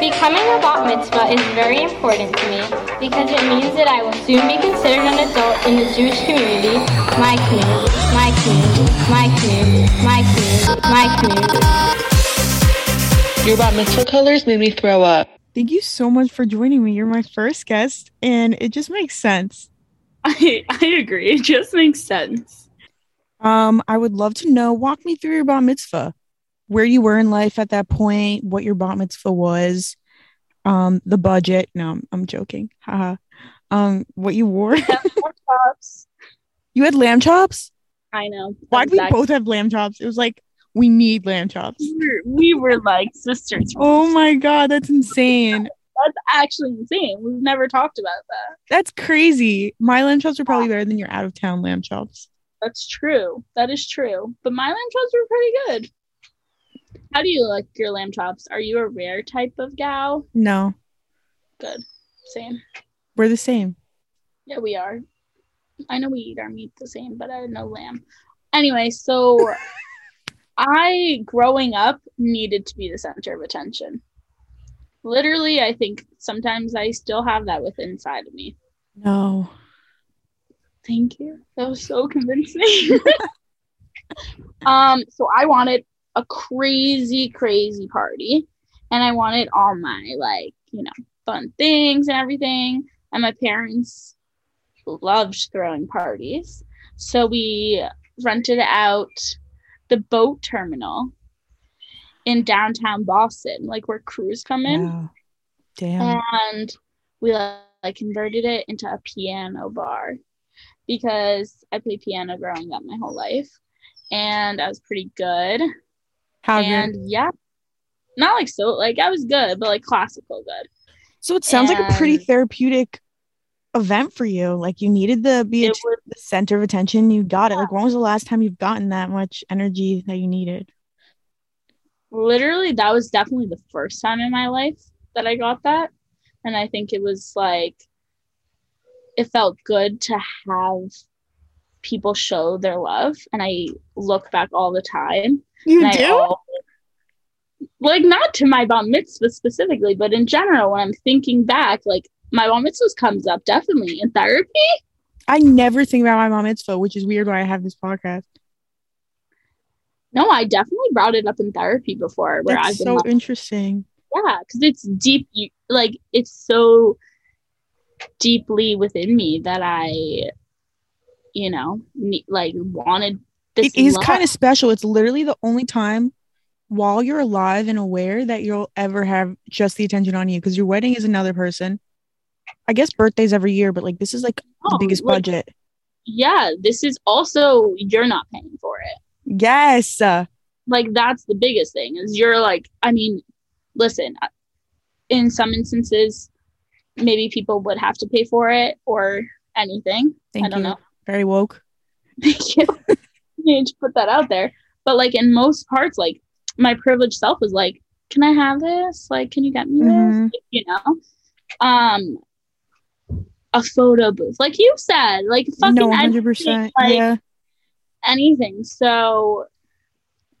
Becoming a bat mitzvah is very important to me because it means that I will soon be considered an adult in the Jewish community, my community, my community, my community, my community, my community. Your bat mitzvah colors made me throw up. Thank you so much for joining me. You're my first guest, and it just makes sense. I I agree. It just makes sense. Um, I would love to know. Walk me through your bat mitzvah, where you were in life at that point, what your bat mitzvah was, um, the budget. No, I'm, I'm joking. Haha. um, what you wore. chops. you had lamb chops. I know. Why would we both have lamb chops? It was like we need lamb chops. We were, we were like sisters. Oh my god, that's insane. That's actually insane. We've never talked about that. That's crazy. My lamb chops are probably better than your out of town lamb chops. That's true. That is true. But my lamb chops were pretty good. How do you like your lamb chops? Are you a rare type of gal? No, Good. Same. we're the same. Yeah, we are. I know we eat our meat the same, but I know lamb. Anyway, so I, growing up, needed to be the center of attention. Literally, I think sometimes I still have that within inside of me. No. Thank you. That was so convincing. um, so I wanted a crazy, crazy party. And I wanted all my like, you know, fun things and everything. And my parents loved throwing parties. So we rented out the boat terminal in downtown Boston, like where crews come in Wow. Damn. and we like, like converted it into a piano bar because I played piano growing up my whole life and I was pretty good. How and good. yeah, not like so like I was good, but like classical good. So it sounds like a pretty therapeutic event for you. Like you needed the be was the center of attention. You got it. Like when was the last time you've gotten that much energy that you needed? literally that was definitely the first time in my life that I got that. And I think it was like it felt good to have people show their love. And I look back all the time You And do? like not to my bar mitzvah specifically, but in general, when I'm thinking back, like my bar mitzvahs comes up definitely in therapy. I never think about my mom mitzvah, which is weird why I have this podcast. No, I definitely brought it up in therapy before, where That's I've so like, interesting. yeah, because it's deep. You like it's so deeply within me that I, you know, ne- like wanted this. It is love. kind of special. It's literally the only time while you're alive and aware that you'll ever have just the attention on you because your wedding is another person. I guess birthdays every year, but like this is like the Oh, biggest like, budget. Yeah, this is also you're not paying for it. Yes. Like that's the biggest thing is you're like i mean listen uh, in some instances maybe people would have to pay for it or anything thank i don't you. know Very woke. thank you need to put that out there but like in most parts like my privileged self was like can i have this like can you get me Mhm. this you know um a photo booth like you said like fucking no, anything, hundred percent. like, Yeah. anything so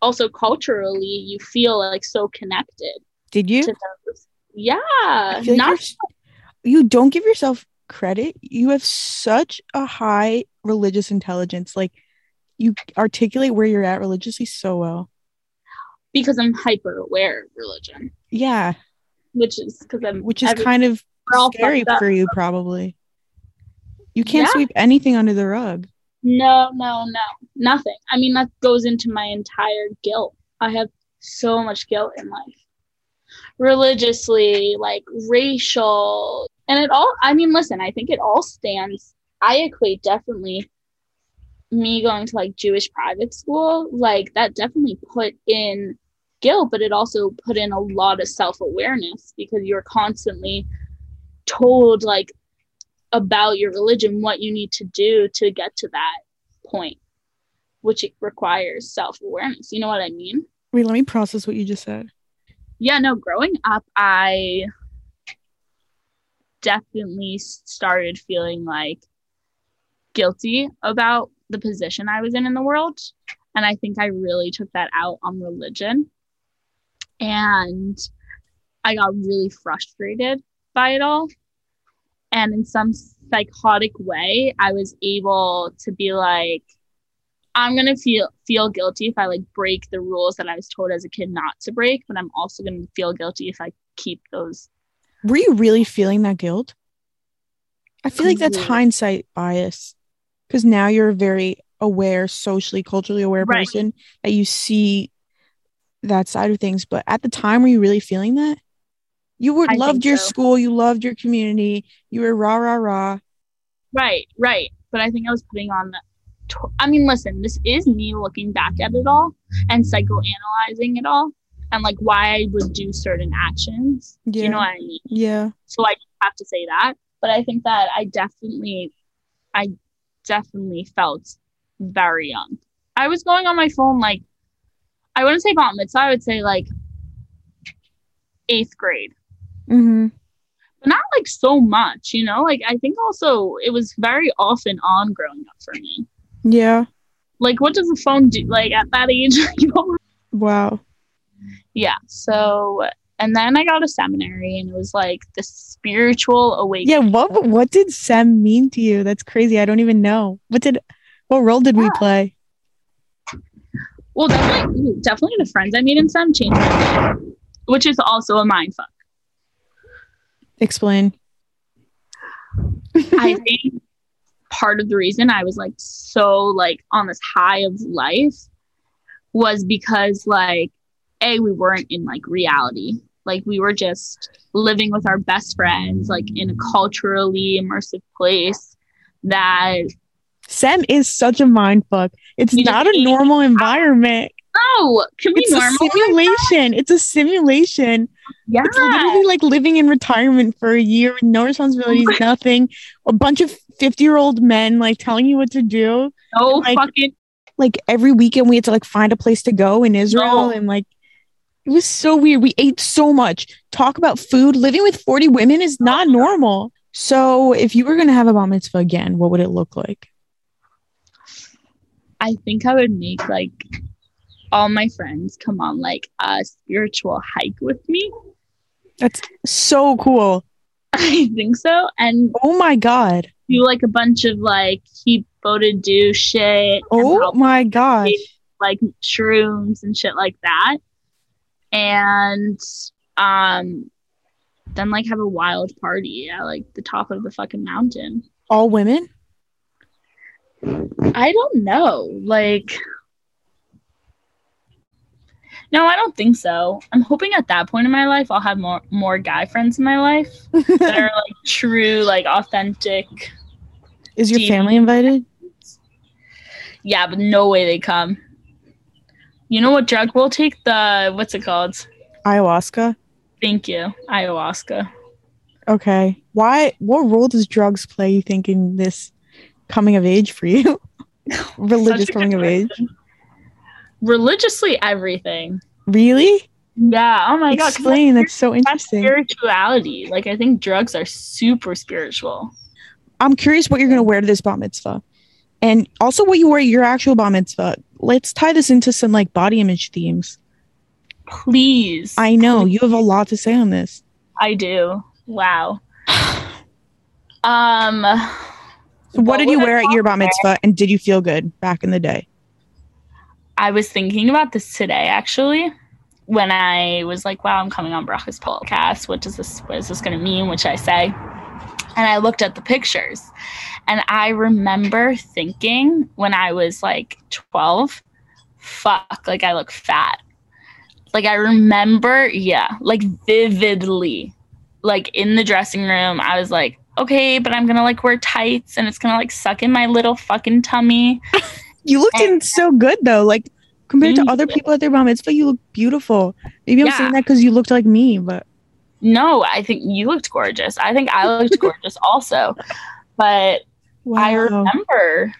also culturally you feel like so connected Did you? Yeah, like not you don't give yourself credit. You have such a high religious intelligence. Like you articulate where you're at religiously so well. because I'm hyper aware of religion, Yeah, which is because I'm which is every- kind of scary for you, probably. You can't Yeah. sweep anything under the rug. No, no, no, nothing. I mean, that goes into my entire guilt. I have so much guilt in life, religiously, like racial, and it all. I mean, listen, I think it all stands. I equate definitely me going to like Jewish private school, like that definitely put in guilt, but it also put in a lot of self awareness because you're constantly told like about your religion, what you need to do to get to that point, which it requires self awareness. You know what I mean? Wait, let me process what you just said. Yeah, no, growing up, I definitely started feeling like guilty about the position I was in in the world. And I think I really took that out on religion. And I got really frustrated by it all. And in some psychotic way, I was able to be like, I'm gonna feel feel guilty if I like break the rules that I was told as a kid not to break, but I'm also gonna feel guilty if I keep those. Were you really feeling that guilt? I feel like that's hindsight bias because now you're a very aware, socially, culturally aware Right. person that you see that side of things. But at the time, were you really feeling that? You were I loved your so. school, you loved your community, you were rah rah rah. Right, right. But I think I was putting on. tw- I mean, listen, this is me looking back at it all and psychoanalyzing it all, and like why I would do certain actions. Yeah. you know what I mean? Yeah. So I have to say that. But I think that I definitely, I definitely felt very young. I was going on my phone like, I wouldn't say bat mitzvah, I would say like eighth grade, Mm-hmm. but not like so much, you know? Like, I think also it was very often on growing up for me. Yeah. Like, what does a phone do? Like, at that age, you don't Wow. yeah so and then i got a seminary and it was like the spiritual awakening Yeah. What what did Sem mean to you? That's crazy. I don't even know. What did what role did we play? well definitely definitely the friends i made in sem changed my life which is also a mind fuck Explain. i think part of the reason i was like so like on this high of life was because like a we weren't in like reality like we were just living with our best friends like in a culturally immersive place that Sem is such a mind fuck. It's not a normal environment. no can we It's a normalize simulation. It's a simulation. yeah It's literally like living in retirement for a year with no responsibilities, nothing. A bunch of 50 year old men like telling you what to do. no like- fucking Like every weekend we had to like find a place to go in Israel No. and like it was so weird. We ate so much. Talk about food. Living with 40 women is not normal. So if you were gonna have a bar mitzvah again, what would it look like? I think I would make like all my friends come on like a spiritual hike with me. That's so cool. I think so. And Oh my god. do like a bunch of like keep voted do shit. Oh my gosh. like shrooms and shit like that. And um then like have a wild party at like the top of the fucking mountain. All women? I don't know. Like, no, I don't think so. I'm hoping at that point in my life, I'll have more more guy friends in my life that are like true, like authentic. Is your family invited? Yeah, but no way they come. You know what drug we'll take? The what's it called? Ayahuasca? Thank you, ayahuasca. Okay. Why what role does drugs play, you think, in this coming of age for you? Religious coming of age. Religiously, everything. Really? Yeah. Oh my god. Explain. That's so interesting. spirituality. Like I think drugs are super spiritual. I'm curious what you're gonna wear to this bar mitzvah. And also what you wear at your actual bar mitzvah. Let's tie this into some like body image themes. Please. I know you have a lot to say on this. I do. Wow. Um So what did you wear at your bar mitzvah and did you feel good back in the day? I was thinking about this today actually when I was like, wow, I'm coming on Brach's podcast. What does this what is this gonna mean? Which I say. And I looked at the pictures and I remember thinking when I was like 12, fuck, like I look fat. Like I remember, yeah, like vividly. Like in the dressing room, I was like, okay, but I'm gonna like wear tights and it's gonna like suck in my little fucking tummy. You looked in so good though. Like compared to other people at their bar mitzvah, you look beautiful. Maybe I'm Yeah. saying that because you looked like me, but No, I think you looked gorgeous. I think I looked gorgeous also. But I remember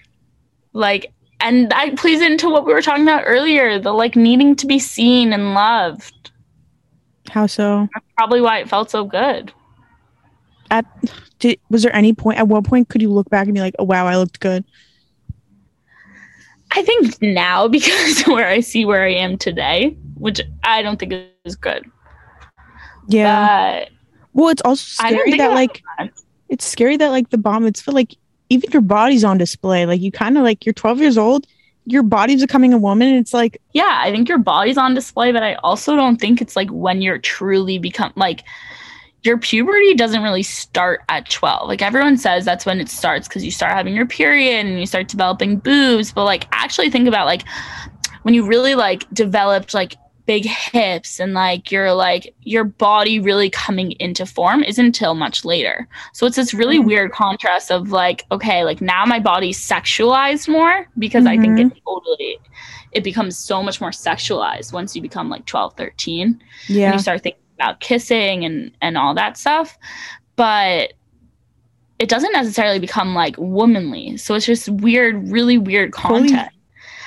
like and that plays into what we were talking about earlier, the like needing to be seen and loved. How so? That's probably why it felt so good. At did, was there any point at what point could you look back and be like, "Oh wow, I looked good"? I think now because where I see where I am today, which I don't think is good. Yeah. But well, it's also I scary think that like that. it's scary that like the bar mitzvah, like even your body's on display. Like you kind of like you're 12 years old, your body's becoming a woman. And it's like yeah, I think your body's on display, but I also don't think it's like when you're truly become like your puberty doesn't really start at 12. Like everyone says that's when it starts because you start having your period and you start developing boobs. But like actually think about like when you really like developed like big hips and like your like your body really coming into form isn't until much later. So it's this really Mhm. weird contrast of like, okay, like now my body's sexualized more because I think it totally it becomes so much more sexualized once you become like 12, 13 and yeah, you start thinking about kissing and and all that stuff. But it doesn't necessarily become like womanly. So it's just weird really weird content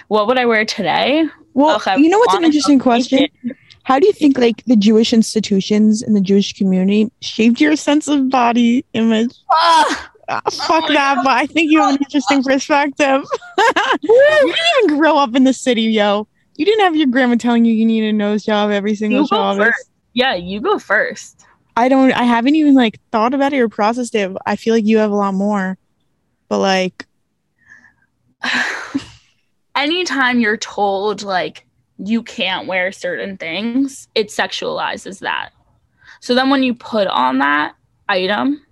what would i wear today well, Okay, you know what's an interesting question? How do you think like the Jewish institutions and the Jewish community shaped your sense of body image? Ah, Ah, fuck my that, God. but I think you have an interesting perspective. you didn't even grow up in the city, yo. You didn't have your grandma telling you you need a nose job every single job. yeah you go first I don't. I haven't even like thought about it or processed it. I feel like you have a lot more, but like, anytime you're told like you can't wear certain things it sexualizes that. So then when you put on that item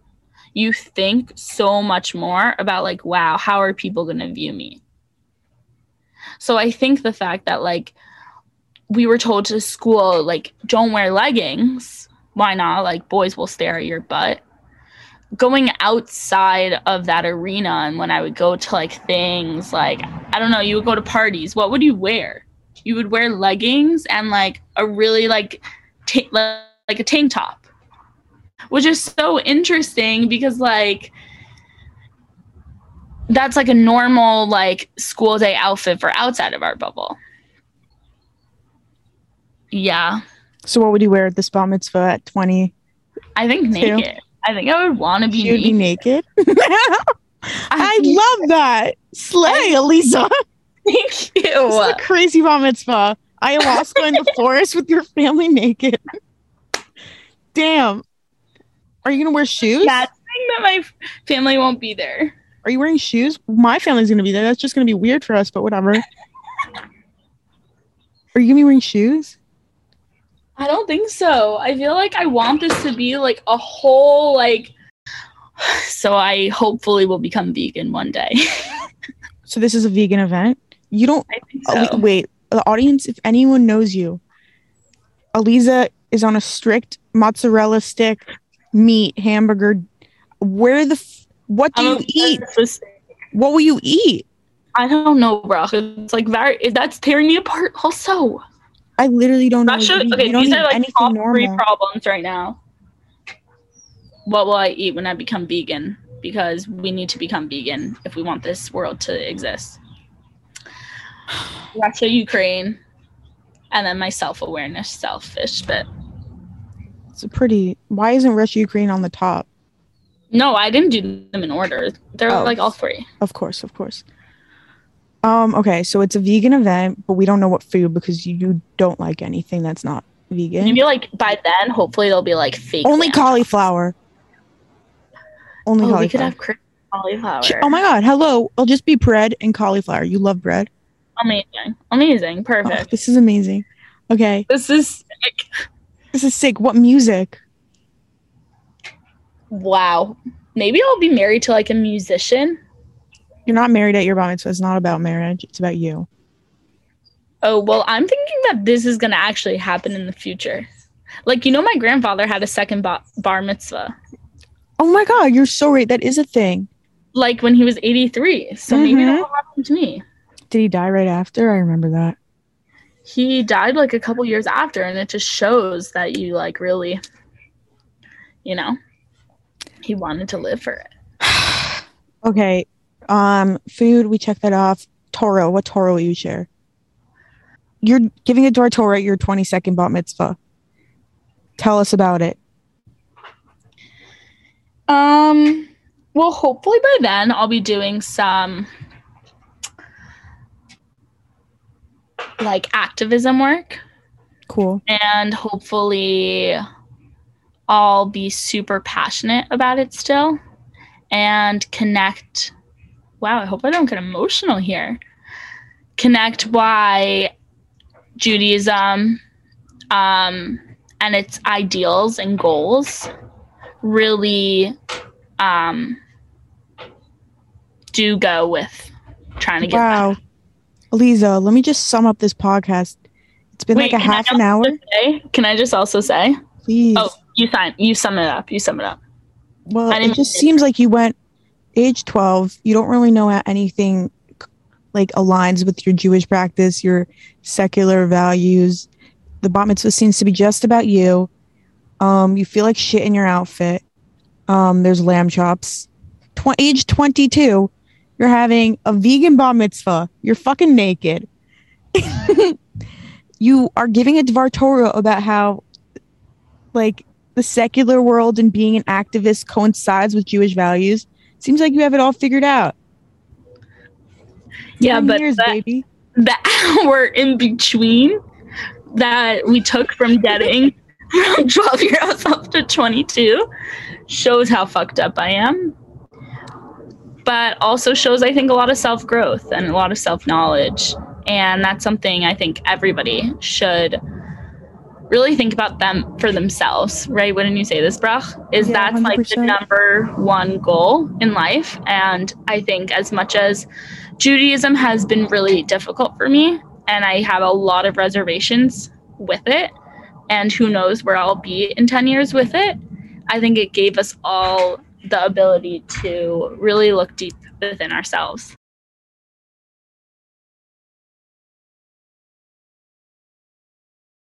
you think so much more about like wow how are people going to view me? So i think the fact that like we were told to school like don't wear leggings. Why not? Like boys will stare at your butt going outside of that arena and when i would go to like things like i don't know you would go to parties what would you wear? You would wear leggings and like a really like ta- like a tank top which is so interesting because like that's like a normal like school day outfit for outside of our bubble. Yeah. So what would you wear at this bar mitzvah at twenty? i think naked i think i would want to be You'd be naked. I love that. Slay, Aleeza. thank you This is a crazy bar mitzvah. Ayahuasca in the forest with your family naked. Damn. Are you gonna wear shoes? It's saying that my family won't be there. Are you wearing shoes? My family's gonna be there. That's just gonna be weird for us, but whatever. Are you gonna be wearing shoes? I don't think so. I feel like I want this to be like a whole like. So I hopefully will become vegan one day. So this is a vegan event. You don't I think Oh, so. wait, wait, the audience, if anyone knows you, Aleeza is on a strict mozzarella stick meat hamburger. Where the f- what do I'm you eat? What will you eat? I don't know, bro. It's like very. That's tearing me apart. Also, I literally don't know. Russia. You, Okay, you don't these eat are like top three problems right now. What will I eat when I become vegan? Because we need to become vegan if we want this world to exist. Russia, Ukraine, and then my self awareness, selfish bit. It's a pretty. Why isn't Russia Ukraine on the top? No, I didn't do them in order. They're Oh. like all three. Of course, of course. Um. Okay, so it's a vegan event, but we don't know what food because you, don't like anything that's not vegan. Maybe like by then, hopefully they'll be like fake. Only cauliflower. Only. Oh, cauliflower. we could have crisp cauliflower. Oh my god, hello. It'll just be bread and cauliflower. You love bread. Amazing, amazing, Oh, perfect. this is amazing. Okay, This is like, this is sick. What music? wow. Maybe I'll be married to like a musician. You're not married at your bar mitzvah. It's not about marriage. It's about you. Oh well, I'm thinking that this is gonna actually happen in the future. Like you know, my grandfather had a second ba- bar mitzvah, Oh my god, you're so right. That is a thing. like when he was 83. So maybe Mhm. that will happen to me. Did he die right after? I remember that. He died like a couple years after, and it just shows that you like really, you know, he wanted to live for it. Okay. Um, food, we check that off. Torah, what Torah will you share? You're giving it to our Torah at your 22nd bat mitzvah. Tell us about it. Um, well, hopefully by then I'll be doing some like activism work Cool. and hopefully I'll be super passionate about it still and connect. Wow, I hope I don't get emotional here. Connect why Judaism um, and its ideals and goals really um, do go with trying to get Wow. that. Aleeza, let me just sum up this podcast. It's been Wait, like a half an hour. say- can I just also say? Please. Oh, you sign. You sum it up. You sum it up. well, it just seems like you went age 12. You don't really know anything like aligns with your Jewish practice, your secular values. The bat mitzvah seems to be just about you. Um, you feel like shit in your outfit. Um, there's lamb chops. Tw- age 22, you're having a vegan bat mitzvah. You're fucking naked. you are giving a Dvar Torah about how, like, the secular world and being an activist coincides with Jewish values. Seems like you have it all figured out. Yeah, 10 but years, that- baby. the hour in between that we took from getting from 12 year olds up to 22 shows how fucked up I am. But also shows, I think, a lot of self growth and a lot of self knowledge. And that's something I think everybody should really think about them for themselves, right? Wouldn't you say this, Brach? Is Yeah, that's like the number one goal in life. And I think as much as Judaism has been really difficult for me, and I have a lot of reservations with it. And who knows where I'll be in 10 years with it. I think it gave us all the ability to really look deep within ourselves